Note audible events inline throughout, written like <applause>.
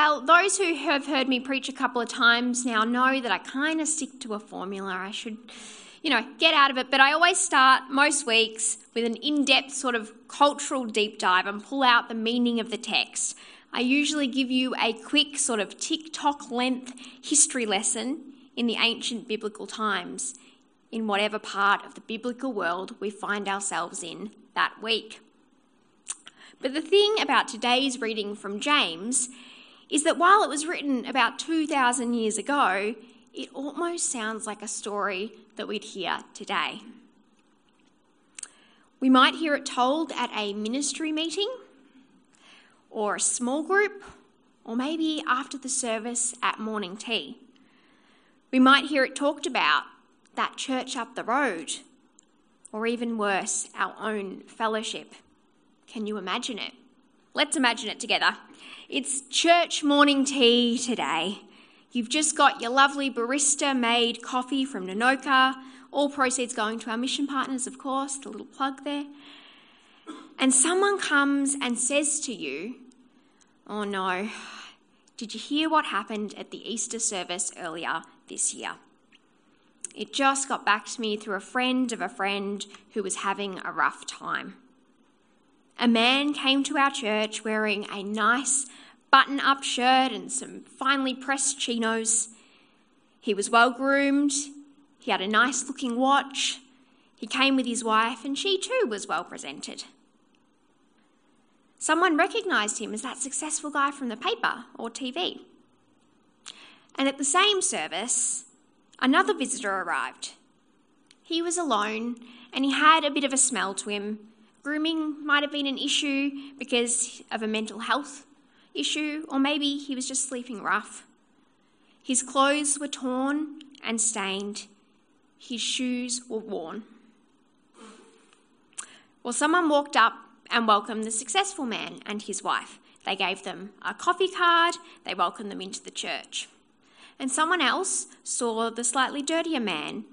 Well, those who have heard me preach a couple of times now know that I kind of stick to a formula. I should, you know, get out of it. But I always start most weeks with an in depth sort of cultural deep dive and pull out the meaning of the text. I usually give you a quick sort of TikTok length history lesson in the ancient biblical times in whatever part of the biblical world we find ourselves in that week. But the thing about today's reading from James is that while it was written about 2,000 years ago, it almost sounds like a story that we'd hear today. We might hear it told at a ministry meeting, or a small group, or maybe after the service at morning tea. We might hear it talked about that church up the road, or even worse, our own fellowship. Can you imagine it? Let's imagine it together. It's church morning tea today. You've just got your lovely barista made coffee from Nanoka. All proceeds going to our mission partners, of course, the little plug there. And someone comes and says to you, Oh no, did you hear what happened at the Easter service earlier this year? It just got back to me through a friend of a friend who was having a rough time a man came to our church wearing a nice button up shirt and some finely pressed chinos. He was well groomed, he had a nice looking watch, he came with his wife, and she too was well presented. Someone recognised him as that successful guy from the paper or TV. And at the same service, another visitor arrived. He was alone and he had a bit of a smell to him Grooming might have been an issue because of a mental health issue, or maybe he was just sleeping rough. His clothes were torn and stained, his shoes were worn. Well, someone walked up and welcomed the successful man and his wife. They gave them a coffee card, they welcomed them into the church. And someone else saw the slightly dirtier man.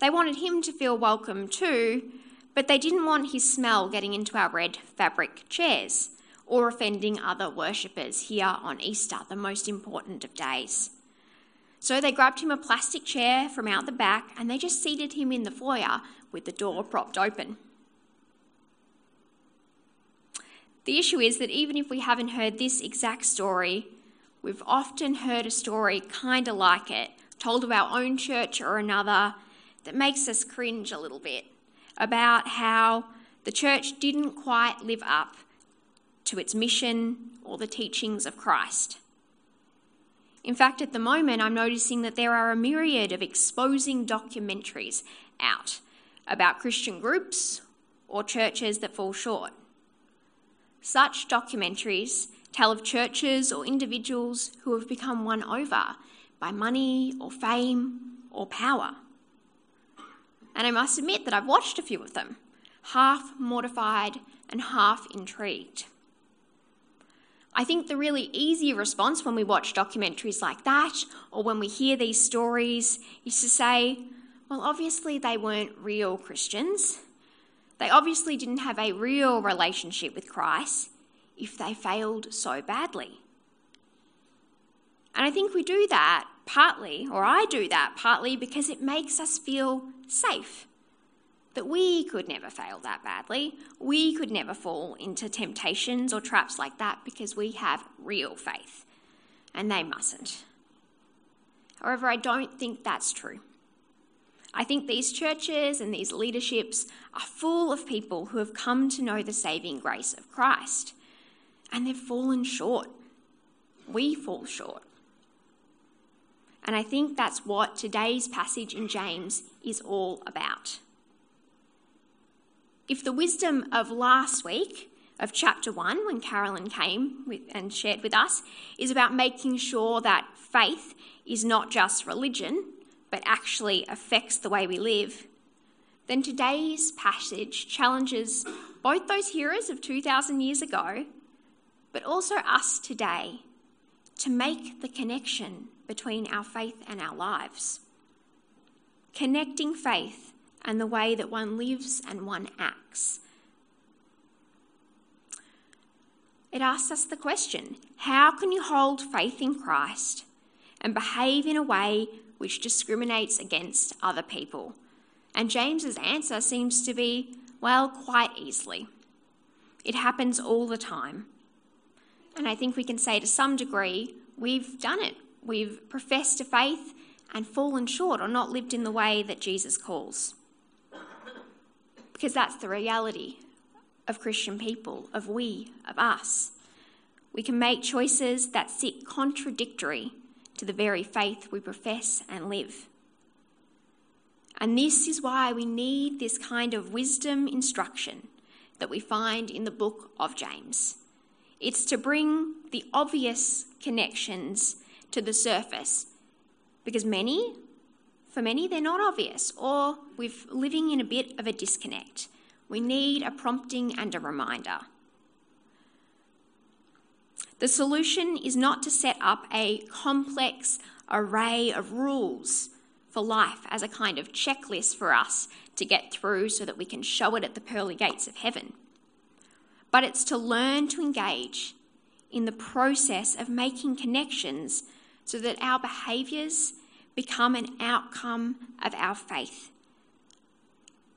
They wanted him to feel welcome too, but they didn't want his smell getting into our red fabric chairs or offending other worshippers here on Easter, the most important of days. So they grabbed him a plastic chair from out the back and they just seated him in the foyer with the door propped open. The issue is that even if we haven't heard this exact story, we've often heard a story kind of like it, told of our own church or another, that makes us cringe a little bit about how the church didn't quite live up to its mission or the teachings of Christ. In fact, at the moment, I'm noticing that there are a myriad of exposing documentaries out about Christian groups or churches that fall short. Such documentaries tell of churches or individuals who have become won over by money or fame or power and I must admit that I've watched a few of them, half mortified and half intrigued. I think the really easy response when we watch documentaries like that or when we hear these stories is to say, well, obviously they weren't real Christians. They obviously didn't have a real relationship with Christ if they failed so badly. And I think we do that partly, or I do that partly, because it makes us feel safe. That we could never fail that badly. We could never fall into temptations or traps like that because we have real faith. And they mustn't. However, I don't think that's true. I think these churches and these leaderships are full of people who have come to know the saving grace of Christ. And they've fallen short. We fall short. And I think that's what today's passage in James is all about. If the wisdom of last week, of chapter 1, when Carolyn came with, and shared with us, is about making sure that faith is not just religion, but actually affects the way we live, then today's passage challenges both those hearers of 2,000 years ago, but also us today to make the connection between our faith and our lives. Connecting faith and the way that one lives and one acts. it asks us the question how can you hold faith in Christ and behave in a way which discriminates against other people? And James's answer seems to be, well, quite easily. It happens all the time. And I think we can say to some degree, we've done it. We've professed a faith and fallen short or not lived in the way that Jesus calls. Because that's the reality of Christian people, of we, of us. We can make choices that sit contradictory to the very faith we profess and live. And this is why we need this kind of wisdom instruction that we find in the book of James. It's to bring the obvious connections to the surface because many, for many, they're not obvious or we're living in a bit of a disconnect. We need a prompting and a reminder. The solution is not to set up a complex array of rules for life as a kind of checklist for us to get through so that we can show it at the pearly gates of heaven. But it's to learn to engage in the process of making connections so that our behaviours become an outcome of our faith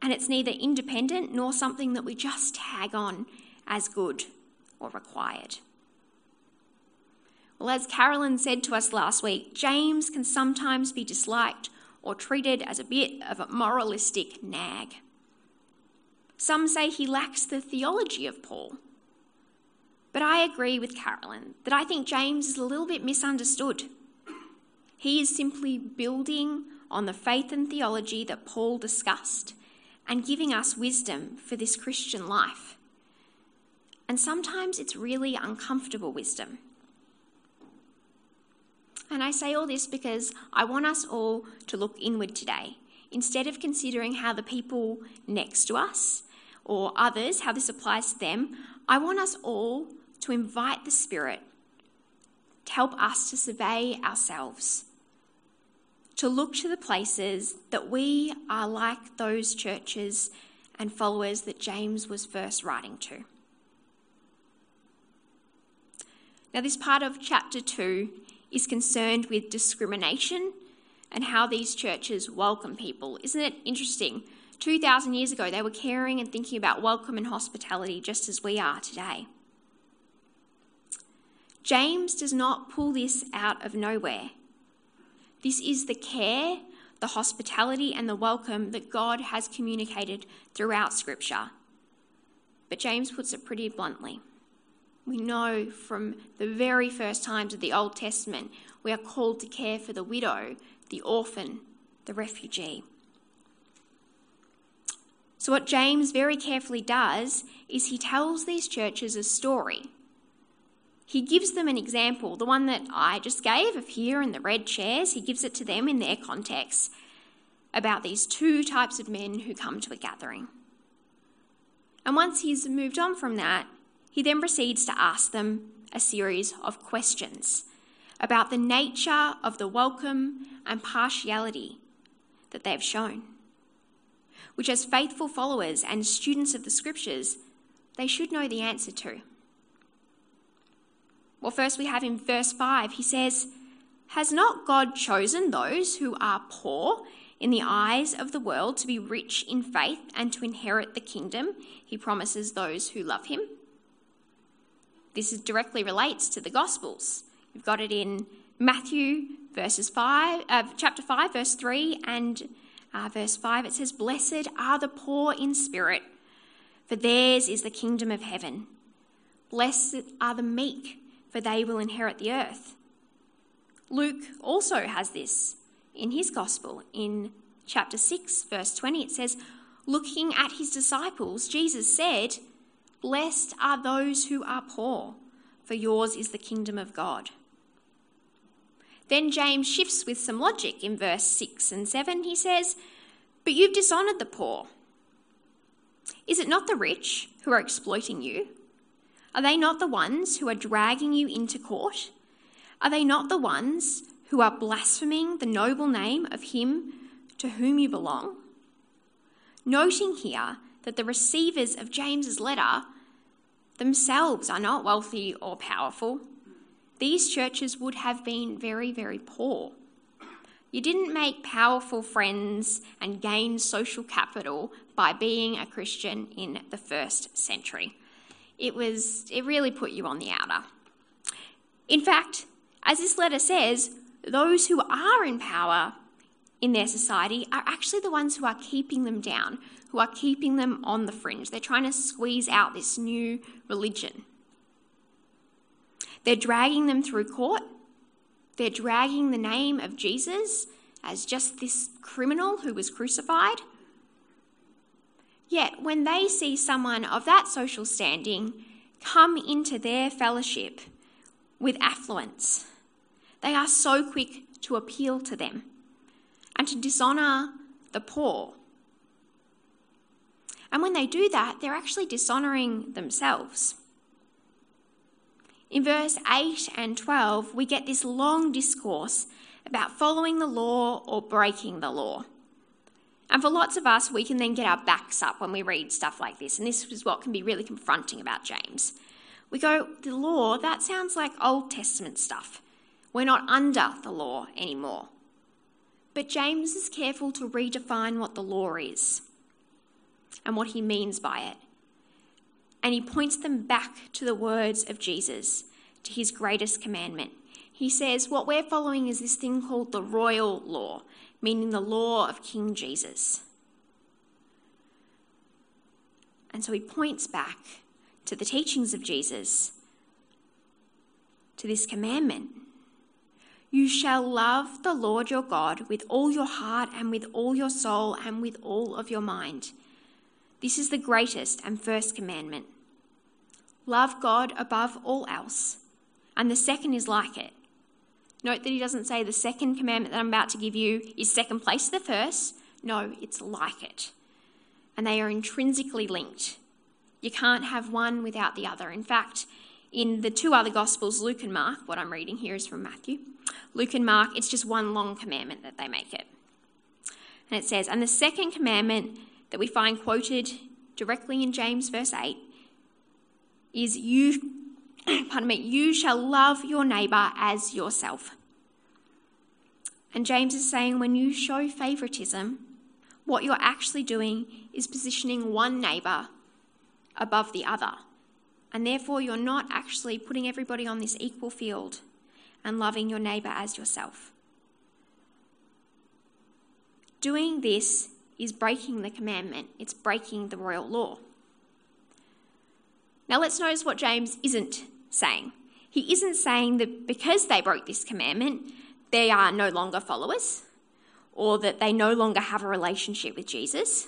and it's neither independent nor something that we just tag on as good or required. Well, as Carolyn said to us last week, James can sometimes be disliked or treated as a bit of a moralistic nag. Some say he lacks the theology of Paul. But I agree with Carolyn that I think James is a little bit misunderstood. He is simply building on the faith and theology that Paul discussed and giving us wisdom for this Christian life. And sometimes it's really uncomfortable wisdom. And I say all this because I want us all to look inward today. Instead of considering how the people next to us or others, how this applies to them, I want us all to invite the Spirit to help us to survey ourselves to look to the places that we are like those churches and followers that James was first writing to. Now, this part of chapter 2 is concerned with discrimination and how these churches welcome people. Isn't it interesting? 2,000 years ago, they were caring and thinking about welcome and hospitality just as we are today. James does not pull this out of nowhere. This is the care, the hospitality, and the welcome that God has communicated throughout Scripture. But James puts it pretty bluntly. We know from the very first times of the Old Testament, we are called to care for the widow, the orphan, the refugee. So, what James very carefully does is he tells these churches a story he gives them an example, the one that I just gave of here in the red chairs. He gives it to them in their context about these two types of men who come to a gathering. And once he's moved on from that, he then proceeds to ask them a series of questions about the nature of the welcome and partiality that they've shown, which, as faithful followers and students of the scriptures, they should know the answer to. Well, first we have in verse 5, he says, Has not God chosen those who are poor in the eyes of the world to be rich in faith and to inherit the kingdom he promises those who love him? This directly relates to the Gospels. You've got it in Matthew verses 5, uh, chapter 5, verse 3, and uh, verse 5. It says, Blessed are the poor in spirit, for theirs is the kingdom of heaven. Blessed are the meek for they will inherit the earth. Luke also has this in his gospel. In chapter 6, verse 20, it says, Looking at his disciples, Jesus said, Blessed are those who are poor, for yours is the kingdom of God. Then James shifts with some logic in verse 6 and 7. He says, But you've dishonoured the poor. Is it not the rich who are exploiting you? Are they not the ones who are dragging you into court? Are they not the ones who are blaspheming the noble name of him to whom you belong? Noting here that the receivers of James's letter, themselves are not wealthy or powerful. These churches would have been very, very poor. You didn't make powerful friends and gain social capital by being a Christian in the first century. It was it really put you on the outer. In fact, as this letter says, those who are in power in their society are actually the ones who are keeping them down, who are keeping them on the fringe. They're trying to squeeze out this new religion. They're dragging them through court. They're dragging the name of Jesus as just this criminal who was crucified. Yet, when they see someone of that social standing come into their fellowship with affluence, they are so quick to appeal to them and to dishonour the poor. And when they do that, they're actually dishonouring themselves. In verse 8 and 12, we get this long discourse about following the law or breaking the law. And for lots of us, we can then get our backs up when we read stuff like this. And this is what can be really confronting about James. We go, the law, that sounds like Old Testament stuff. We're not under the law anymore. But James is careful to redefine what the law is and what he means by it. And he points them back to the words of Jesus, to his greatest commandment. He says, What we're following is this thing called the royal law, meaning the law of King Jesus. And so he points back to the teachings of Jesus, to this commandment. You shall love the Lord your God with all your heart and with all your soul and with all of your mind. This is the greatest and first commandment. Love God above all else. And the second is like it Note that he doesn't say the second commandment that I'm about to give you is second place to the first. No, it's like it. And they are intrinsically linked. You can't have one without the other. In fact, in the two other Gospels, Luke and Mark, what I'm reading here is from Matthew. Luke and Mark, it's just one long commandment that they make it. And it says, And the second commandment that we find quoted directly in James verse 8 is you <coughs> pardon me, you shall love your neighbour as yourself. And James is saying when you show favouritism, what you're actually doing is positioning one neighbour above the other. And therefore, you're not actually putting everybody on this equal field and loving your neighbour as yourself. Doing this is breaking the commandment, it's breaking the royal law. Now, let's notice what James isn't saying. He isn't saying that because they broke this commandment, they are no longer followers or that they no longer have a relationship with Jesus.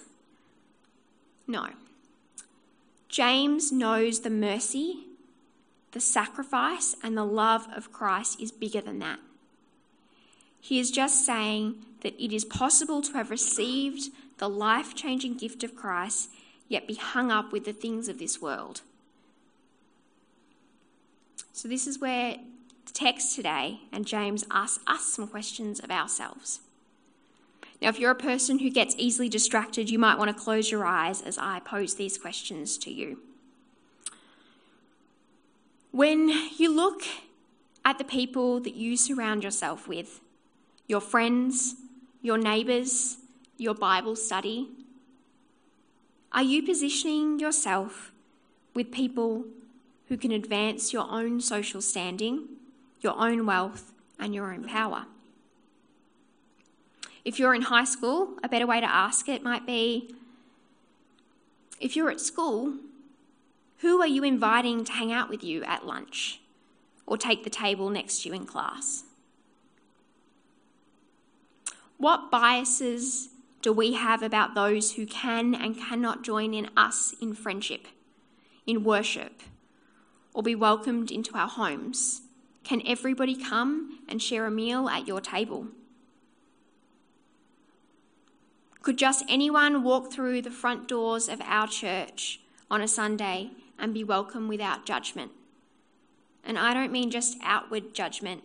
No. James knows the mercy, the sacrifice, and the love of Christ is bigger than that. He is just saying that it is possible to have received the life changing gift of Christ, yet be hung up with the things of this world. So, this is where text today and James asks us some questions of ourselves. Now, if you're a person who gets easily distracted, you might want to close your eyes as I pose these questions to you. When you look at the people that you surround yourself with, your friends, your neighbours, your Bible study, are you positioning yourself with people who can advance your own social standing, your own wealth, and your own power. If you're in high school, a better way to ask it might be if you're at school, who are you inviting to hang out with you at lunch or take the table next to you in class? What biases do we have about those who can and cannot join in us in friendship, in worship, or be welcomed into our homes? Can everybody come and share a meal at your table? Could just anyone walk through the front doors of our church on a Sunday and be welcome without judgment? And I don't mean just outward judgment,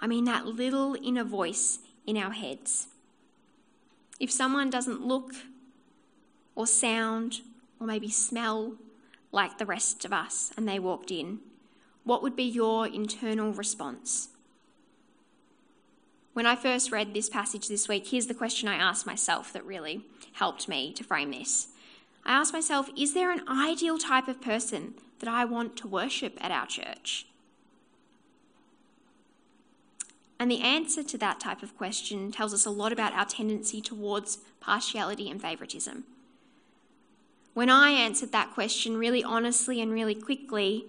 I mean that little inner voice in our heads. If someone doesn't look or sound or maybe smell like the rest of us and they walked in, what would be your internal response? When I first read this passage this week, here's the question I asked myself that really helped me to frame this. I asked myself, is there an ideal type of person that I want to worship at our church? And the answer to that type of question tells us a lot about our tendency towards partiality and favouritism. When I answered that question really honestly and really quickly,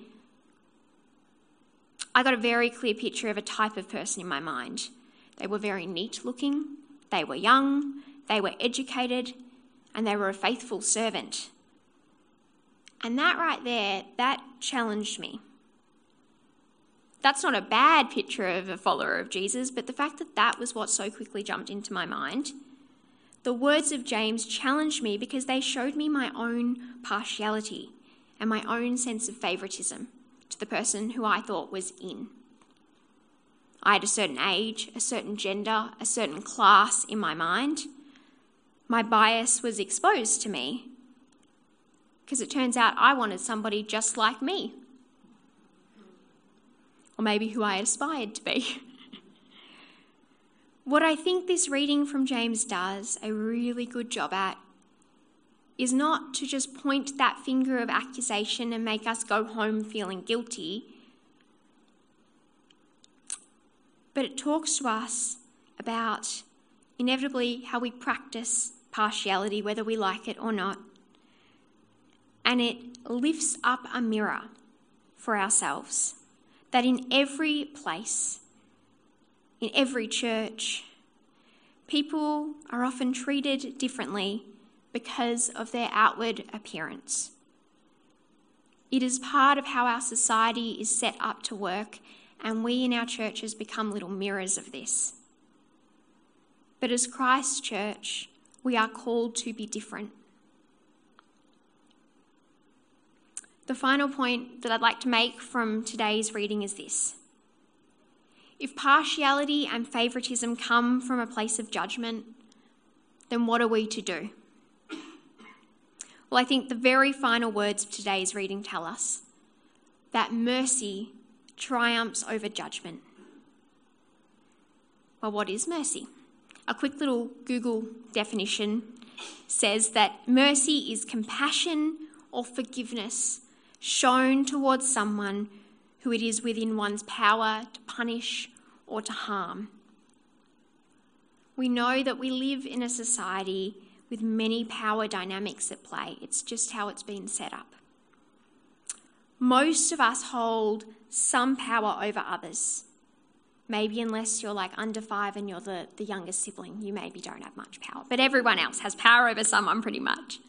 I got a very clear picture of a type of person in my mind. They were very neat looking, they were young, they were educated, and they were a faithful servant. And that right there, that challenged me. That's not a bad picture of a follower of Jesus, but the fact that that was what so quickly jumped into my mind. The words of James challenged me because they showed me my own partiality and my own sense of favouritism the person who I thought was in. I had a certain age, a certain gender, a certain class in my mind. My bias was exposed to me because it turns out I wanted somebody just like me or maybe who I aspired to be. <laughs> what I think this reading from James does a really good job at is not to just point that finger of accusation and make us go home feeling guilty, but it talks to us about inevitably how we practice partiality, whether we like it or not. And it lifts up a mirror for ourselves that in every place, in every church, people are often treated differently because of their outward appearance. It is part of how our society is set up to work, and we in our churches become little mirrors of this. But as Christ's church, we are called to be different. The final point that I'd like to make from today's reading is this. If partiality and favouritism come from a place of judgment, then what are we to do? Well, I think the very final words of today's reading tell us that mercy triumphs over judgment. Well, what is mercy? A quick little Google definition says that mercy is compassion or forgiveness shown towards someone who it is within one's power to punish or to harm. We know that we live in a society with many power dynamics at play. It's just how it's been set up. Most of us hold some power over others. Maybe unless you're like under five and you're the, the youngest sibling, you maybe don't have much power. But everyone else has power over someone pretty much.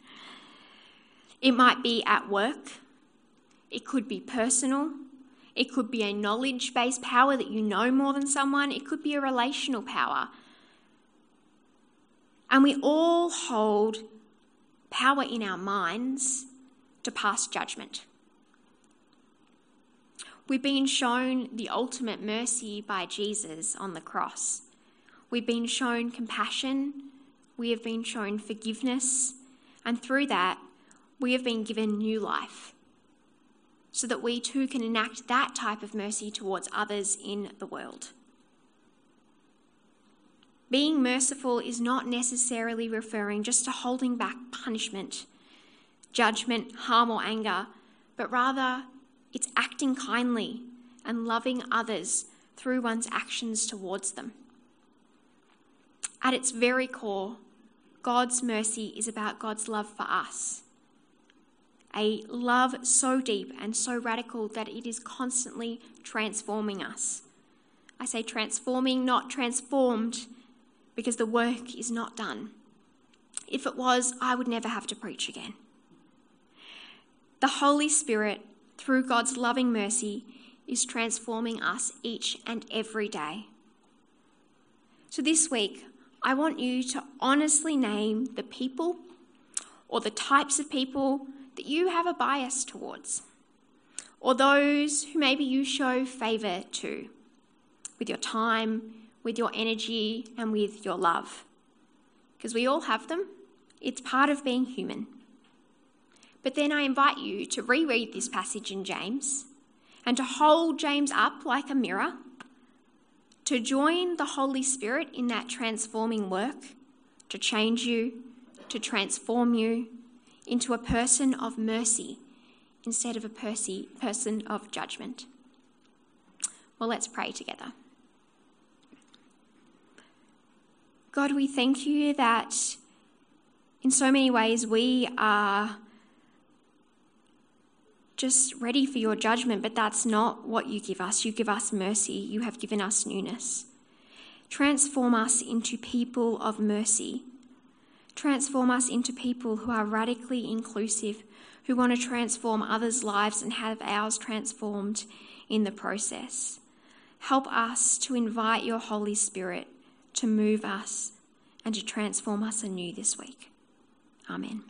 It might be at work, it could be personal. It could be a knowledge based power that you know more than someone. It could be a relational power. And we all hold power in our minds to pass judgment. We've been shown the ultimate mercy by Jesus on the cross. We've been shown compassion. We have been shown forgiveness. And through that, we have been given new life so that we too can enact that type of mercy towards others in the world. Being merciful is not necessarily referring just to holding back punishment, judgment, harm, or anger, but rather it's acting kindly and loving others through one's actions towards them. At its very core, God's mercy is about God's love for us a love so deep and so radical that it is constantly transforming us. I say transforming, not transformed, because the work is not done. If it was, I would never have to preach again. The Holy Spirit, through God's loving mercy, is transforming us each and every day. So this week, I want you to honestly name the people or the types of people that you have a bias towards, or those who maybe you show favour to with your time, with your energy, and with your love. Because we all have them, it's part of being human. But then I invite you to reread this passage in James and to hold James up like a mirror, to join the Holy Spirit in that transforming work, to change you, to transform you into a person of mercy instead of a person of judgment. Well, let's pray together. God, we thank you that in so many ways we are just ready for your judgment, but that's not what you give us. You give us mercy, you have given us newness. Transform us into people of mercy. Transform us into people who are radically inclusive, who want to transform others' lives and have ours transformed in the process. Help us to invite your Holy Spirit to move us and to transform us anew this week. Amen.